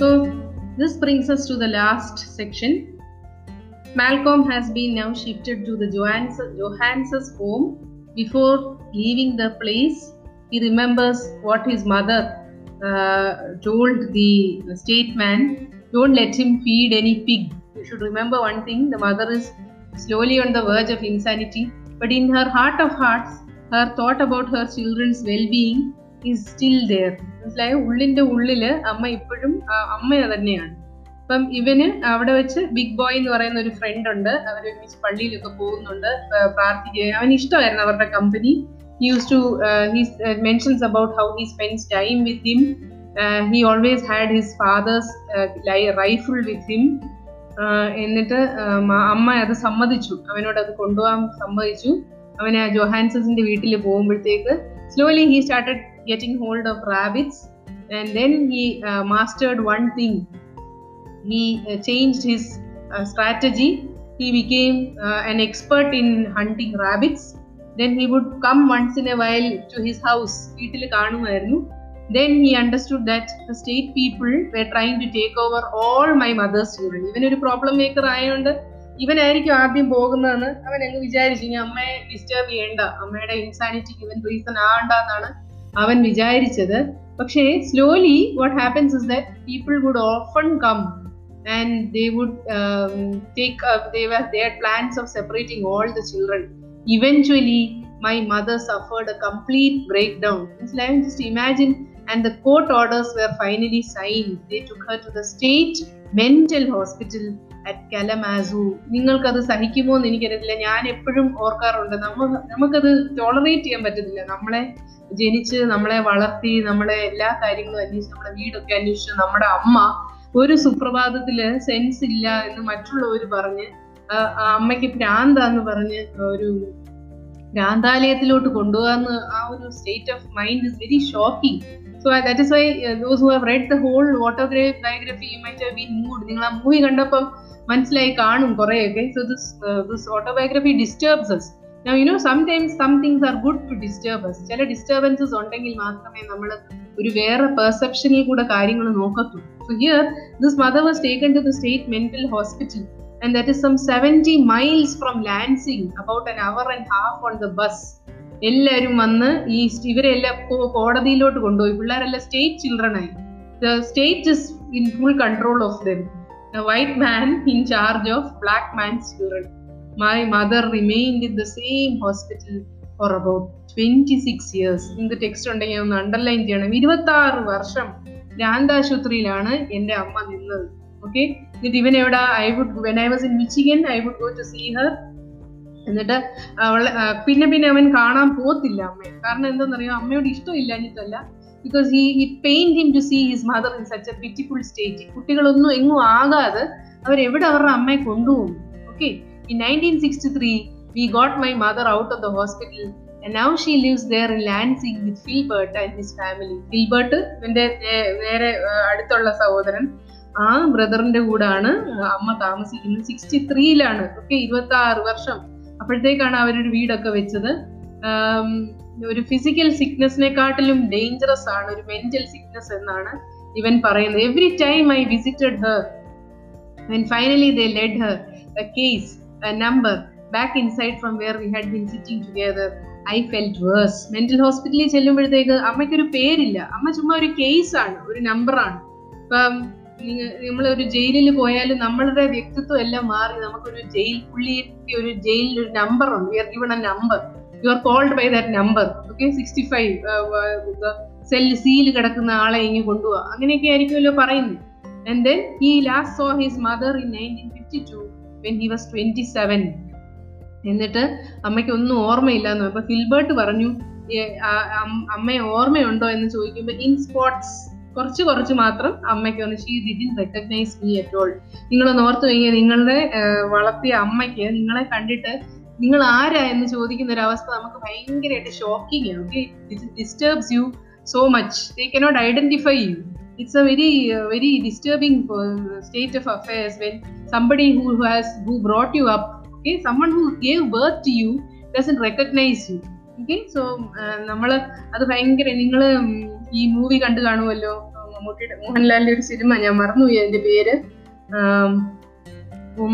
So this brings us to the last section. Malcolm has been now shifted to the Johannes, Johannes' home. Before leaving the place, he remembers what his mother uh, told the statesman don't let him feed any pig. You should remember one thing the mother is slowly on the verge of insanity, but in her heart of hearts, her thought about her children's well being is still there. മനസ്സിലായ? ഉള്ളിന്റെ ഉള്ളിൽ അമ്മ ഇപ്പോഴും അമ്മ തന്നെയാണ്. അപ്പം ഇവന് അവിടെ വെച്ച് ബിഗ് ബോയ് എന്ന് പറയുന്ന ഒരു ഫ്രണ്ട് ഉണ്ട്. അവർ ഒരുമിച്ച് പള്ളിയിലൊക്കെ പോകുന്നുണ്ട്. പ്രാർത്ഥിക്കുക അവന് ഇഷ്ടമായിരുന്നു അവരുടെ company use to he's mentions about how he spends time with him he always had his father's rifle with him എന്നിട്ട് അമ്മ അത് സമ്മതിച്ചു. അവനോട് അത് കൊണ്ടുപോകാൻ സമ്മതിച്ചു. അവന് ജോഹാൻസസിന്റെ വീട്ടിൽ പോകുമ്പോഴത്തേക്ക് slowly he started getting of rabbits and then he uh, mastered one thing he uh, changed his uh, strategy. He became uh, an expert in hunting rabbits. Then he would come once in a while to his house. വീട്ടിൽ കാണുമായിരുന്നു then he understood that the state people were trying to take over all my mother's children a problem maker ആയതുകൊണ്ട് ഇവനായിരിക്കും ആദ്യം പോകുന്നതെന്ന് അവൻ അങ്ങ് വിചാരിച്ചു ഇനി അമ്മയെ ഡിസ്റ്റർബ് ചെയ്യേണ്ട അമ്മയുടെ ഇൻസാനിറ്റിക്ക് ഇവൻ റീസൺ ആകണ്ട എന്നാണ് അവൻ വിചാരിച്ചത് പക്ഷേ slowly what happens is that people would often come and they would um, take up they were they had plans of separating all the children eventually my mother suffered a complete breakdown just imagine and the court orders were finally signed they took her to the state mental hospital at Kalamazoo നിങ്ങൾക്കത് സഹിക്കുമോ എന്ന് എനിക്കറിയത്തില്ല. ഞാൻ എപ്പോഴും ഓർക്കാറുണ്ട്. നമ്മ നമുക്കത് tolerate ചെയ്യാൻ പറ്റത്തില്ല. നമ്മളെ ജനിച്ച് നമ്മളെ വളർത്തി നമ്മളെ എല്ലാ കാര്യങ്ങളും അന്വേഷിച്ച് നമ്മുടെ വീടൊക്കെ അന്വേഷിച്ച് നമ്മുടെ അമ്മ ഒരു സുപ്രഭാതത്തിൽ സെൻസ് ഇല്ല എന്ന് മറ്റുള്ളവർ പറഞ്ഞ് അമ്മയ്ക്ക് ഭ്രാന്താന്ന് പറഞ്ഞ് ഒരു ഭ്രാന്താലയത്തിലോട്ട് കൊണ്ടുപോകാന്ന് ആ ഒരു state of mind is very shocking so that is why those who have read the whole autograph biography you might have been moved നിങ്ങൾ ആ മൂവി കണ്ടപ്പം മനസ്സിലായി കാണും കുറേയൊക്കെ. So this this autobiography disturbs us. Now, you know, sometimes some things are good to disturb us. ചില disturbances ഉണ്ടെങ്കിൽ മാത്രമേ നമ്മൾ ഒരു വേറെ പെർസെപ്ഷനിൽ കൂടെ കാര്യങ്ങൾ നോക്കത്തുള്ളൂ. So here this mother was taken to the state mental hospital and that is some seventy miles from Lansing about an hour and half on the bus. എല്ലാവരും വന്ന് ഈ ഇവരെല്ലാം കോടതിയിലോട്ട് കൊണ്ടുപോയി. പിള്ളേരെല്ലാം സ്റ്റേറ്റ് ചിൽഡ്രൻ ആയി. The state is in full control of them white man in charge of black man's children my mother mother remained in the same hospital for about 26 years. ഇന്ന് text ഉണ്ടെങ്കിൽ ഒന്ന് അണ്ടർലൈൻ ചെയ്യണം. ഇരുപത്തി ആറ് വർഷം ഭ്രാന്താശുപത്രിയിലാണ് എന്റെ അമ്മ നിന്നത്. ഓക്കെ എന്നിട്ട് ഇവൻ എവിടെ? I would when I was in Michigan I would go to see her എന്നിട്ട് അവളെ പിന്നെ പിന്നെ അവൻ കാണാൻ പോത്തില്ല അമ്മയെ. കാരണം എന്താണെന്നറിയോ? അമ്മയോട് ഇഷ്ടമില്ലാഞ്ഞിട്ടല്ല. Because he he pain him to see his mother in such a pitiful state കുട്ടികളൊന്നും എങ്ങും ആകാതെ അവരെവിടെ അവരുടെ അമ്മയെ കൊണ്ടുപോകും. Okay in nineteen In 1963, we got my mother out of the hospital. And now she lives there in Lansing with Philbert and his family Philbert, എന്റെ നേരെ അടുത്തുള്ള സഹോദരൻ. ആ ബ്രദറിന്റെ കൂടാണ് അമ്മ താമസിക്കുന്നത്. സിക്സ്റ്റി ത്രീയിലാണ് ഓക്കെ ഇരുപത്തി ആറ് വർഷം. അപ്പോഴത്തേക്കാണ് അവരൊരു വീടൊക്കെ വെച്ചത്. ഒരു ഫിസിക്കൽ സിക്നെസ്സിനെക്കാട്ടിലും ഡേഞ്ചറസ് ആണ്. ഒരു മെന്റൽ സിക്നസ് എന്നാണ് ഇവൻ പറയുന്നത്. Every time I visited her finally the led her case number back inside from where we had been sitting together I felt worse mental ഹോസ്പിറ്റലിൽ ചെല്ലുമ്പോഴത്തേക്ക് അമ്മയ്ക്കൊരു പേരില്ല. അമ്മ ചുമ്മാ ഒരു കേസാണ് ഒരു നമ്പറാണ് ഇപ്പം നമ്മൾ ഒരു ജയിലിൽ പോയാലും നമ്മളുടെ വ്യക്തിത്വം എല്ലാം മാറി. നമുക്കൊരു ജയിൽ പുള്ളിക്ക് ഒരു ജയിലിൽ ഒരു നമ്പർ ഉണ്ട്. You are given a number you are called by that number okay sixty five cell seal കിടക്കുന്ന ആളെ ഇങ്ങ് കൊണ്ടുപോവാ അങ്ങനെയൊക്കെ ആയിരിക്കുമല്ലോ പറയുന്നത് And then he last saw his mother in 1952 when he was 27. എന്നിട്ട് അമ്മയ്ക്ക് ഒന്നും ഓർമ്മയില്ലാന്ന്. അപ്പൊ ഫിൽബർട്ട് പറഞ്ഞു അമ്മയെ ഓർമ്മയുണ്ടോ? എന്ന് ചോദിക്കുമ്പോൾ ഇൻ സ്പോട്സ് കുറച്ച് കുറച്ച് മാത്രം അമ്മയ്ക്ക് ഒന്ന് she didn't recognize me at all നിങ്ങളൊന്ന് ഓർത്ത് കഴിഞ്ഞാൽ നിങ്ങളുടെ വളർത്തിയ അമ്മയ്ക്ക് നിങ്ങളെ കണ്ടിട്ട് നിങ്ങൾ ആരാ എന്ന് ചോദിക്കുന്ന ഒരു അവസ്ഥ നമുക്ക് ഭയങ്കരമായിട്ട് ഷോക്കിംഗ് ആണ് okay it disturbs you so much they cannot identify you it's a very very very disturbing uh, state of affairs when somebody who has who brought you up who gave birth to you doesn't recognize you okay? So നമ്മൾ അത് ഭയങ്കര നിങ്ങൾ ഈ movie കണ്ടു കാണുമല്ലോ? മമ്മൂട്ടിയുടെ മോഹൻലാലിന്റെ ഒരു സിനിമ ഞാൻ മറന്നുപോയി അതിന്റെ പേര്.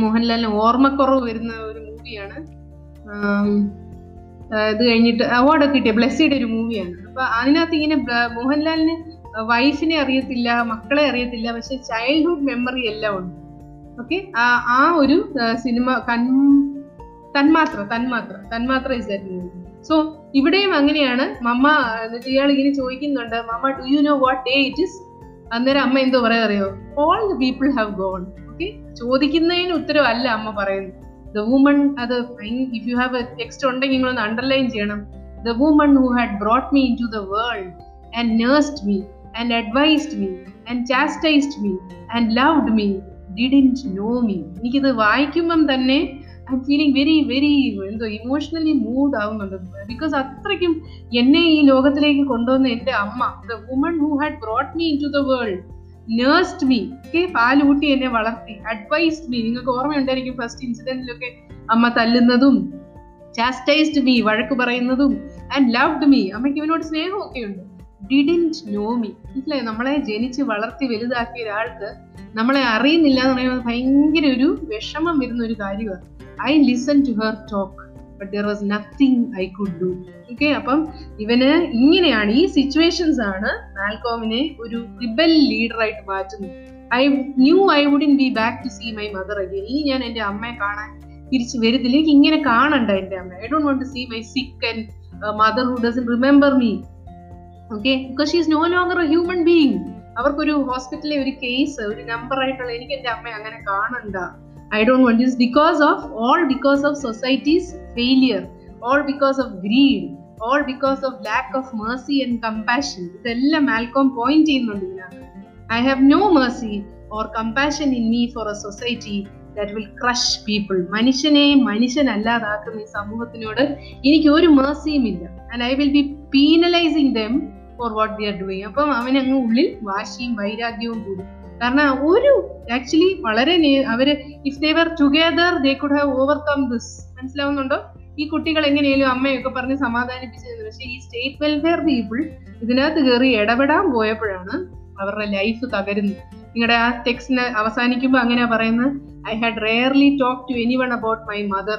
മോഹൻലാലിന് ഓർമ്മക്കുറവ് വരുന്ന ഒരു മൂവിയാണ് ഇത് കഴിഞ്ഞിട്ട് അവാർഡൊക്കെ കിട്ടിയ ബ്ലെസ്സിയുടെ ഒരു മൂവിയാണ് അപ്പൊ അതിനകത്ത് ഇങ്ങനെ മോഹൻലാലിന് വൈഫിനെ അറിയത്തില്ല മക്കളെ അറിയത്തില്ല പക്ഷെ ചൈൽഡ്ഹുഡ് മെമ്മറി എല്ലാം ഉണ്ട്. ഓക്കെ ആ ഒരു സിനിമ കൺ തന്മാത്ര തന്മാത്ര തന്മാത്ര ഇസ് ദാറ്റ് മൂവി സോ ഇവിടെയും അങ്ങനെയാണ്. മമ്മ എന്നിട്ട് ഇയാൾ ഇങ്ങനെ ചോദിക്കുന്നുണ്ട് mama do you know what day it is അന്നേരം അമ്മ എന്തോ പറയാ അറിയോ? All the people have gone okay ചോദിക്കുന്നതിന് ഉത്തരവല്ല അമ്മ പറയുന്നത്. ദ വുമൺ അത് ഇഫ് യു ഹാവ് ടെക്സ്റ്റ് ഉണ്ടെങ്കിൽ നിങ്ങളൊന്ന് അണ്ടർലൈൻ ചെയ്യണം. The woman who had brought me in to the world and nursed me and advised me and chastised me and loved me didn't know me എനിക്കിത് വായിക്കുമ്പം തന്നെ I feeling very very എന്തോ emotionally moved ആവുന്നുണ്ട് because അത്രയ്ക്കും എന്നെ ഈ ലോകത്തിലേക്ക് കൊണ്ടുവന്ന എന്റെ അമ്മ the woman who had brought me in to the world nursed me okay പാലൂട്ടി എന്നെ വളർത്തി അഡ്വൈസ്ഡ് മീ നിങ്ങൾക്ക് ഓർമ്മയുണ്ടായിരിക്കും ഫസ്റ്റ് ഇൻസിഡന്റിലൊക്കെ അമ്മ തല്ലുന്നതും ചാസ്റ്റൈസ്ഡ് മീ വഴക്ക് പറയുന്നതും ആൻഡ് ലവ്ഡ് മീ അമ്മയ്ക്ക് ഇവനോട് സ്നേഹമൊക്കെ ഉണ്ട്. ഡിഡിന്റ് നോ മീ മനസ്സിലായി? നമ്മളെ ജനിച്ച് വളർത്തി വലുതാക്കിയ ഒരാൾക്ക് നമ്മളെ അറിയുന്നില്ല എന്ന് പറയുന്നത് ഭയങ്കര ഒരു വിഷമം വരുന്ന ഒരു കാര്യമാണ്. I listen to her talk but there was nothing I could do okay അപ്പം ഇവന് ഇങ്ങനെയാണ് ഈ സിറ്റുവേഷൻസ് ആണ് മാൽക്കോമിനെ ഒരു റിബൽ ലീഡറായിട്ട് മാറ്റുന്നത്. I knew I wouldn't be back to see my mother again ഇനി ഞാൻ എന്റെ അമ്മയെ കാണാൻ തിരിച്ചു എനിക്ക് ഇങ്ങനെ കാണണ്ട എന്റെ അമ്മ I don't want to see my sick and mother who doesn't remember me okay because she is no longer a human being അവർക്കൊരു ഹോസ്പിറ്റലിലെ ഒരു കേസ് ഒരു നമ്പർ ആയിട്ടുള്ള എനിക്ക് എന്റെ അമ്മയെ അങ്ങനെ കാണണ്ട. I don't want this because of all because of society's failure all because of greed all because of lack of mercy and compassion ഇതെല്ലാം മാൽക്കോം പോയിന്റ് ചെയ്യുന്നുണ്ട് ഇതിനകത്ത് I have no mercy or compassion in me for a society that will crush people മനുഷ്യനെ മനുഷ്യനല്ലാതാക്കുന്ന ഈ സമൂഹത്തിനോട് എനിക്ക് ഒരു മേഴ്സിയും ഇല്ല. And I will be penalizing them for what they are doing അപ്പം അവനങ്ങ് ഉള്ളിൽ വാശിയും വൈരാഗ്യവും കൂടും. കാരണം ഒരു ആക്ച്വലി വളരെ അവർ if they were together they could have overcome this മനസ്സിലാവുന്നുണ്ടോ? ഈ കുട്ടികൾ എങ്ങനെയാലും അമ്മയൊക്കെ പറഞ്ഞ് സമാധാനിപ്പിച്ചത് പക്ഷെ ഈ സ്റ്റേറ്റ് വെൽഫെയർ പീപ്പിൾ ഇതിനകത്ത് കയറി ഇടപെടാൻ പോയപ്പോഴാണ് അവരുടെ ലൈഫ് തകരുന്നത്. നിങ്ങളുടെ ആ ടെക്സ്റ്റിന് അവസാനിക്കുമ്പോൾ അങ്ങനെയാ പറയുന്നത്? I had rarely talk to anyone about my mother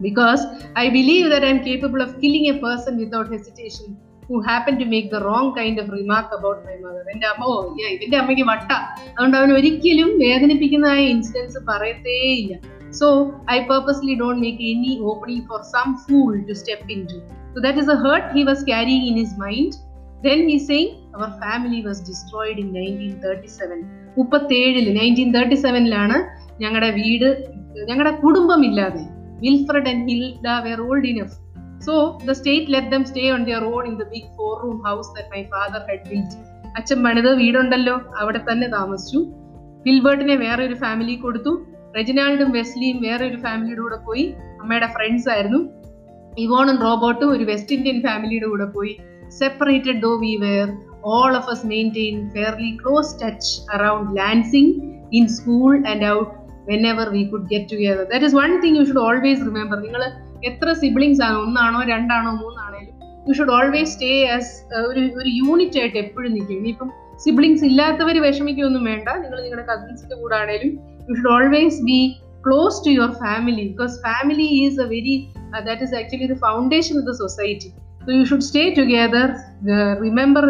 because I believe I am capable of killing a person without hesitation who happen to make the wrong kind of remark about my mother എന്റെ അമ്മ ഓ ഇവന്റെ അമ്മയ്ക്ക് വട്ട. അതുകൊണ്ട് അവൻ ഒരിക്കലും വേദനിപ്പിക്കുന്നതായ incidents പറയത്തേയില്ല so I purposely don't make any opening for some fool to step in to so that is a hurt he was carrying in his mind then he saying our family was destroyed in nineteen thirty seven മുപ്പത്തേഴിൽ nineteen thirty സെവനിലാണ് ഞങ്ങളുടെ വീട് ഞങ്ങളുടെ കുടുംബം ഇല്ലാതെ Wilfred and Hilda were old enough so the state let them stay on there on in the big four room house that my father had built അച്ഛൻ പണിത് വീടുണ്ടല്ലോ അവിടെ തന്നെ താമസിച്ചു. ഫിൽബർട്ടിനെ വേറെ ഒരു ഫാമിലി കൊടുത്തു. റെജിനാൾഡും വെസ്ലിയും വേറെ ഒരു ഫാമിലിയുടെ കൂടെ പോയി. അമ്മയുടെ ഫ്രണ്ട്സ് ആയിരുന്നു. ഇവോണും റോബോട്ടും ഒരു വെസ്റ്റ് ഇന്ത്യൻ ഫാമിലിയുടെ കൂടെ പോയി. Separated though we were all of us maintain fairly close touch around Lansing in school and out whenever we could get together. That is one thing you should always remember. നിങ്ങൾ എത്ര siblings ആണ്? ഒന്നാണോ രണ്ടാണോ മൂന്നാണേലും you should always stay as ഒരു ഒരു unit ആയിട്ട് എപ്പോഴും നിൽക്കും. ഇനിയിപ്പം സിബ്ലിങ്സ് ഇല്ലാത്തവർ വിഷമിക്കൊന്നും വേണ്ട. നിങ്ങൾ നിങ്ങളുടെ കസിൻസിന്റെ കൂടെ ആണേലും you should always be close to your family because family is a very that is actually the foundation of the society so you should stay together remember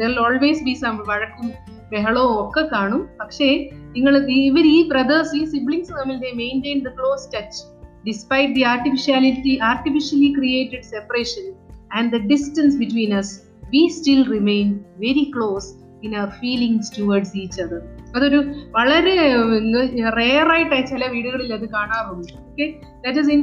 there always be some വഴക്കും ബഹളവും ഒക്കെ കാണും. പക്ഷേ നിങ്ങൾ ഇവർ ഈ brothers ഈ siblings തമ്മിൽ they maintain the close touch despite the artificiality artificially created separation and the distance between us we still remain very close in our feelings towards each other അതൊരു വളരെ റെയർ ചില വീടുകളിൽ അത് കാണാറുണ്ട്. Okay that is in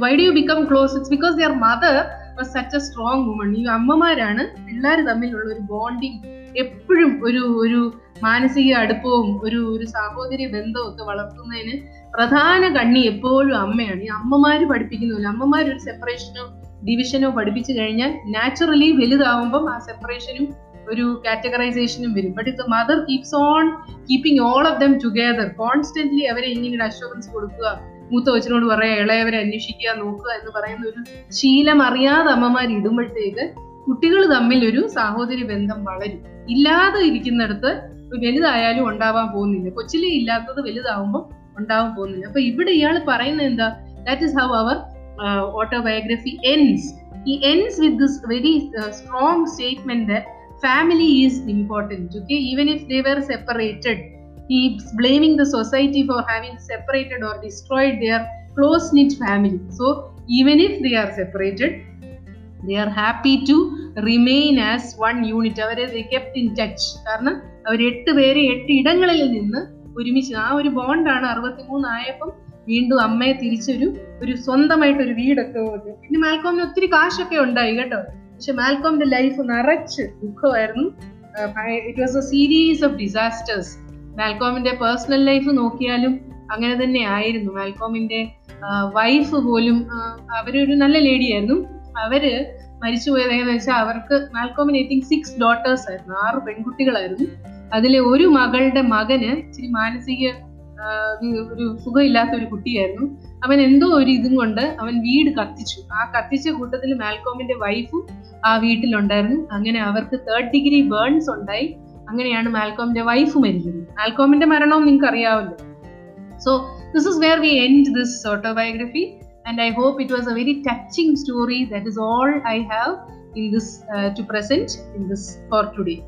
why do you become close it's because their mother was such a strong woman ഈ അമ്മമാരാണ് പിള്ളേർ തമ്മിലുള്ള ഒരു ബോണ്ടിങ് എപ്പോഴും ഒരു ഒരു മാനസിക അടുപ്പവും ഒരു ഒരു സാഹോദര്യ ബന്ധവും ഒക്കെ വളർത്തുന്നതിന് പ്രധാന കണ്ണി എപ്പോഴും അമ്മയാണ്. ഈ അമ്മമാര് പഠിപ്പിക്കുന്നില്ല അമ്മമാർ ഒരു സെപ്പറേഷനോ ഡിവിഷനോ പഠിപ്പിച്ചു കഴിഞ്ഞാൽ നാച്ചുറലി വലുതാവുമ്പം ആ സെപ്പറേഷനും ഒരു കാറ്റഗറൈസേഷനും വരും. ബട്ട് ഇത് mother keeps on keeping all of them together constantly അവരെ ഇങ്ങനെ അഷുറൻസ് കൊടുക്കുക മൂത്ത കൊച്ചിനോട് പറയാ ഇളയവരെ അന്വേഷിക്കുക നോക്കുക എന്ന് പറയുന്ന ഒരു ശീലം അറിയാതെ അമ്മമാർ ഇടുമ്പോഴത്തേക്ക് കുട്ടികൾ തമ്മിൽ ഒരു സാഹോദര്യ ബന്ധം വളരും. ഇല്ലാതെ ഇരിക്കുന്നിടത്ത് വലുതായാലും ഉണ്ടാവാൻ പോകുന്നില്ല. കൊച്ചിലെ ഇല്ലാത്തത് വലുതാവുമ്പോൾ ഉണ്ടാവാൻ പോകുന്നില്ല അപ്പൊ ഇവിടെ ഇയാൾ പറയുന്നത് എന്താ that is how our autobiography ends with this very uh, strong statement that family is important okay even if they were separated he's blaming the society for having separated or destroyed their close knit family so even if they are separated they are happy to remain as one unit അവരെ kept in touch കാരണം അവർ എട്ട് പേര് എട്ട് ഇടങ്ങളിൽ നിന്ന് ഒരുമിച്ച് ആ ഒരു ബോണ്ടാണ് അറുപത്തി മൂന്നായപ്പം വീണ്ടും അമ്മയെ തിരിച്ചൊരു ഒരു സ്വന്തമായിട്ട് ഒരു വീടൊക്കെ വന്നു പിന്നെ മാൽക്കോമിന് ഒത്തിരി കാശൊക്കെ ഉണ്ടായി കേട്ടോ. പക്ഷെ മാൽക്കോമിന്റെ ലൈഫ് നിറച്ച് ദുഃഖമായിരുന്നു. It was a series of disasters മാൽക്കോമിന്റെ personal life നോക്കിയാലും അങ്ങനെ തന്നെ ആയിരുന്നു. മാൽക്കോമിന്റെ വൈഫ് പോലും അവരൊരു നല്ല ലേഡിയായിരുന്നു അവർ മരിച്ചുപോയത് എങ്ങനെയാണെന്ന് വെച്ചാൽ അവർക്ക് മാൽക്കോമിന് ഐ തിങ്ക് സിക്സ് ഡോട്ടേഴ്സ് ആയിരുന്നു. ആറ് പെൺകുട്ടികളായിരുന്നു. അതിലെ ഒരു മകളുടെ മകന് ഇച്ചിരി മാനസിക ഒരു സുഖമില്ലാത്ത ഒരു കുട്ടിയായിരുന്നു. അവൻ എന്തോ ഒരു ഇതും കൊണ്ട് അവൻ വീട് കത്തിച്ചു. ആ കത്തിച്ച കൂട്ടത്തിൽ മാൽക്കോമിന്റെ വൈഫും ആ വീട്ടിലുണ്ടായിരുന്നു. അങ്ങനെ അവർക്ക് തേർഡ് ഡിഗ്രി ബേൺസ് ഉണ്ടായി. അങ്ങനെയാണ് മാൽക്കോമിന്റെ വൈഫ് മരിക്കുന്നത് മാൽക്കോമിന്റെ മരണവും നിങ്ങൾക്ക് അറിയാവല്ലോ so this is where we end this autobiography and I hope it was a very touching story that is all I have in this to present in this for today.